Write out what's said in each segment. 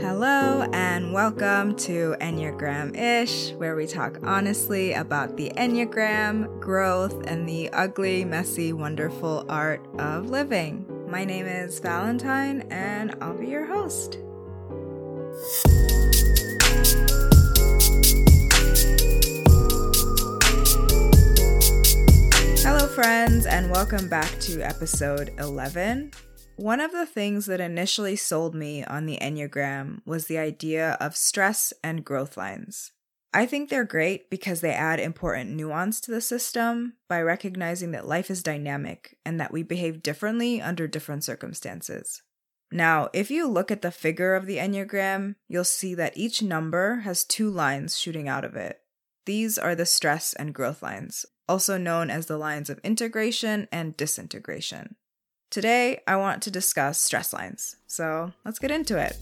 Hello, and welcome to Enneagram Ish, where we talk honestly about the Enneagram, growth, and the ugly, messy, wonderful art of living. My name is Valentine, and I'll be your host. Friends, and welcome back to episode 11. One of the things that initially sold me on the Enneagram was the idea of stress and growth lines. I think they're great because they add important nuance to the system by recognizing that life is dynamic and that we behave differently under different circumstances. Now, if you look at the figure of the Enneagram, you'll see that each number has two lines shooting out of it. These are the stress and growth lines, also known as the lines of integration and disintegration. Today, I want to discuss stress lines. So let's get into it.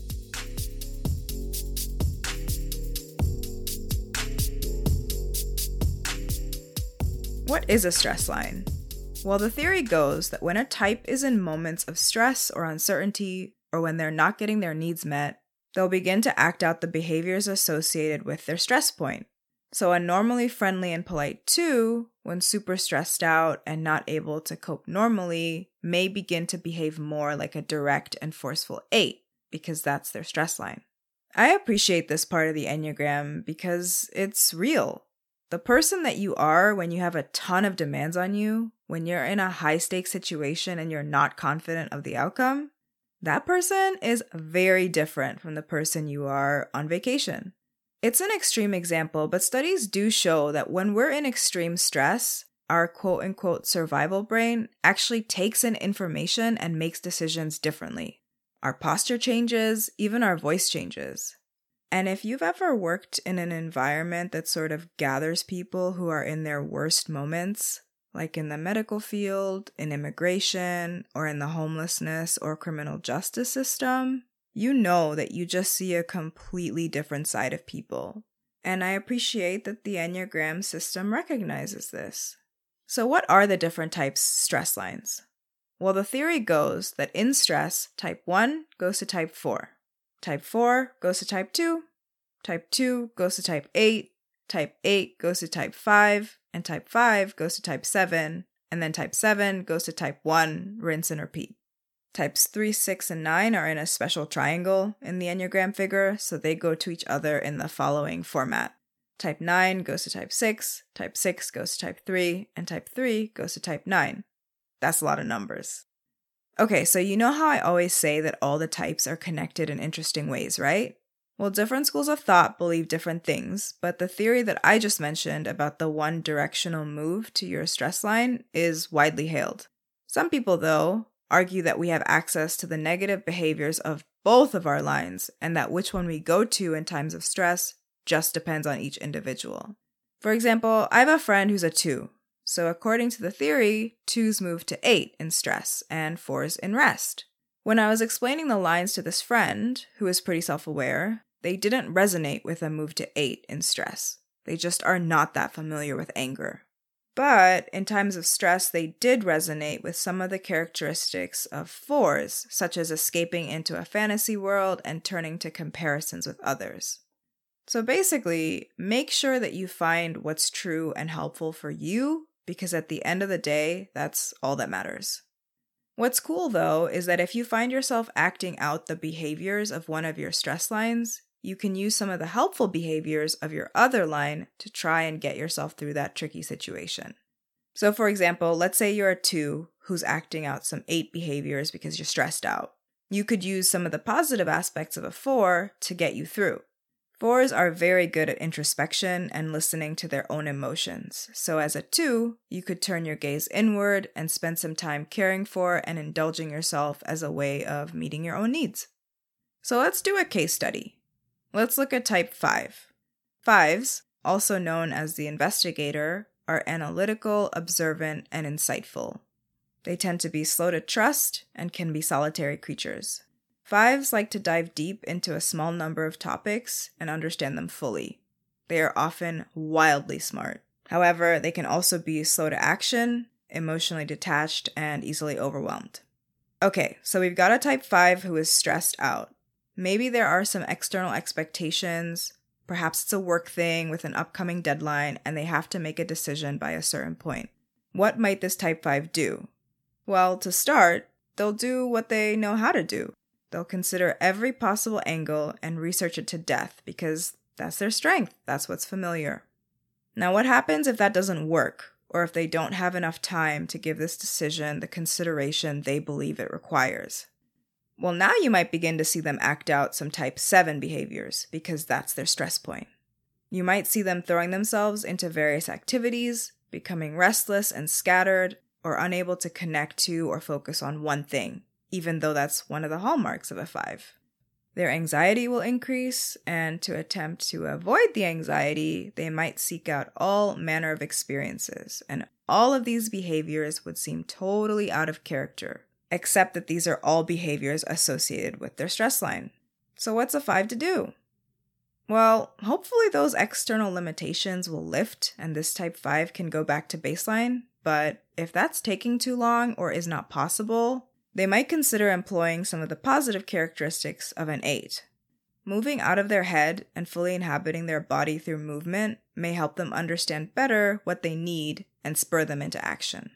What is a stress line? Well, the theory goes that when a type is in moments of stress or uncertainty, or when they're not getting their needs met, they'll begin to act out the behaviors associated with their stress point. So, a normally friendly and polite two, when super stressed out and not able to cope normally, may begin to behave more like a direct and forceful eight because that's their stress line. I appreciate this part of the Enneagram because it's real. The person that you are when you have a ton of demands on you, when you're in a high stakes situation and you're not confident of the outcome, that person is very different from the person you are on vacation. It's an extreme example, but studies do show that when we're in extreme stress, our quote unquote survival brain actually takes in information and makes decisions differently. Our posture changes, even our voice changes. And if you've ever worked in an environment that sort of gathers people who are in their worst moments, like in the medical field, in immigration, or in the homelessness or criminal justice system, you know that you just see a completely different side of people. And I appreciate that the Enneagram system recognizes this. So, what are the different types stress lines? Well, the theory goes that in stress, type 1 goes to type 4, type 4 goes to type 2, type 2 goes to type 8, type 8 goes to type 5, and type 5 goes to type 7, and then type 7 goes to type 1, rinse and repeat. Types 3, 6, and 9 are in a special triangle in the Enneagram figure, so they go to each other in the following format. Type 9 goes to type 6, type 6 goes to type 3, and type 3 goes to type 9. That's a lot of numbers. Okay, so you know how I always say that all the types are connected in interesting ways, right? Well, different schools of thought believe different things, but the theory that I just mentioned about the one directional move to your stress line is widely hailed. Some people, though, argue that we have access to the negative behaviors of both of our lines and that which one we go to in times of stress just depends on each individual. For example, I have a friend who's a 2. So, according to the theory, 2s move to 8 in stress and 4s in rest. When I was explaining the lines to this friend, who is pretty self aware, they didn't resonate with a move to 8 in stress. They just are not that familiar with anger. But in times of stress, they did resonate with some of the characteristics of fours, such as escaping into a fantasy world and turning to comparisons with others. So basically, make sure that you find what's true and helpful for you, because at the end of the day, that's all that matters. What's cool though is that if you find yourself acting out the behaviors of one of your stress lines, you can use some of the helpful behaviors of your other line to try and get yourself through that tricky situation. So, for example, let's say you're a two who's acting out some eight behaviors because you're stressed out. You could use some of the positive aspects of a four to get you through. Fours are very good at introspection and listening to their own emotions. So, as a two, you could turn your gaze inward and spend some time caring for and indulging yourself as a way of meeting your own needs. So, let's do a case study. Let's look at type 5. Fives, also known as the investigator, are analytical, observant, and insightful. They tend to be slow to trust and can be solitary creatures. Fives like to dive deep into a small number of topics and understand them fully. They are often wildly smart. However, they can also be slow to action, emotionally detached, and easily overwhelmed. Okay, so we've got a type 5 who is stressed out. Maybe there are some external expectations. Perhaps it's a work thing with an upcoming deadline and they have to make a decision by a certain point. What might this type 5 do? Well, to start, they'll do what they know how to do. They'll consider every possible angle and research it to death because that's their strength. That's what's familiar. Now, what happens if that doesn't work, or if they don't have enough time to give this decision the consideration they believe it requires? Well, now you might begin to see them act out some type 7 behaviors because that's their stress point. You might see them throwing themselves into various activities, becoming restless and scattered, or unable to connect to or focus on one thing, even though that's one of the hallmarks of a 5. Their anxiety will increase, and to attempt to avoid the anxiety, they might seek out all manner of experiences, and all of these behaviors would seem totally out of character, except that these are all behaviors associated with their stress line. So, what's a 5 to do? Well, hopefully, those external limitations will lift and this type 5 can go back to baseline. But if that's taking too long or is not possible, they might consider employing some of the positive characteristics of an 8. Moving out of their head and fully inhabiting their body through movement may help them understand better what they need and spur them into action.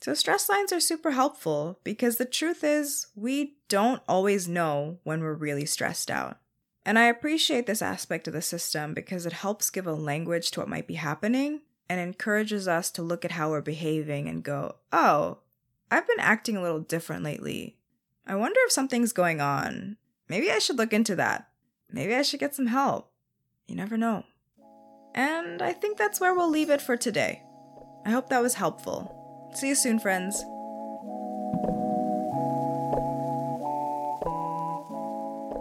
So, stress lines are super helpful because the truth is, we don't always know when we're really stressed out. And I appreciate this aspect of the system because it helps give a language to what might be happening and encourages us to look at how we're behaving and go, oh, I've been acting a little different lately. I wonder if something's going on. Maybe I should look into that. Maybe I should get some help. You never know. And I think that's where we'll leave it for today. I hope that was helpful. See you soon, friends.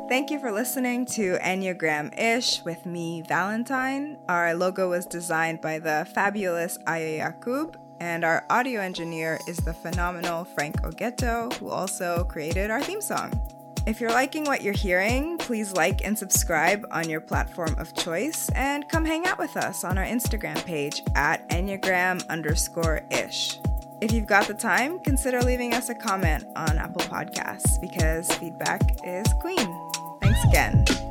Thank you for listening to Enneagram Ish with me, Valentine. Our logo was designed by the fabulous Aya Yakub, and our audio engineer is the phenomenal Frank Ogeto, who also created our theme song. If you're liking what you're hearing, please like and subscribe on your platform of choice and come hang out with us on our Instagram page at Enneagram underscore ish. If you've got the time, consider leaving us a comment on Apple Podcasts because feedback is queen. Thanks again.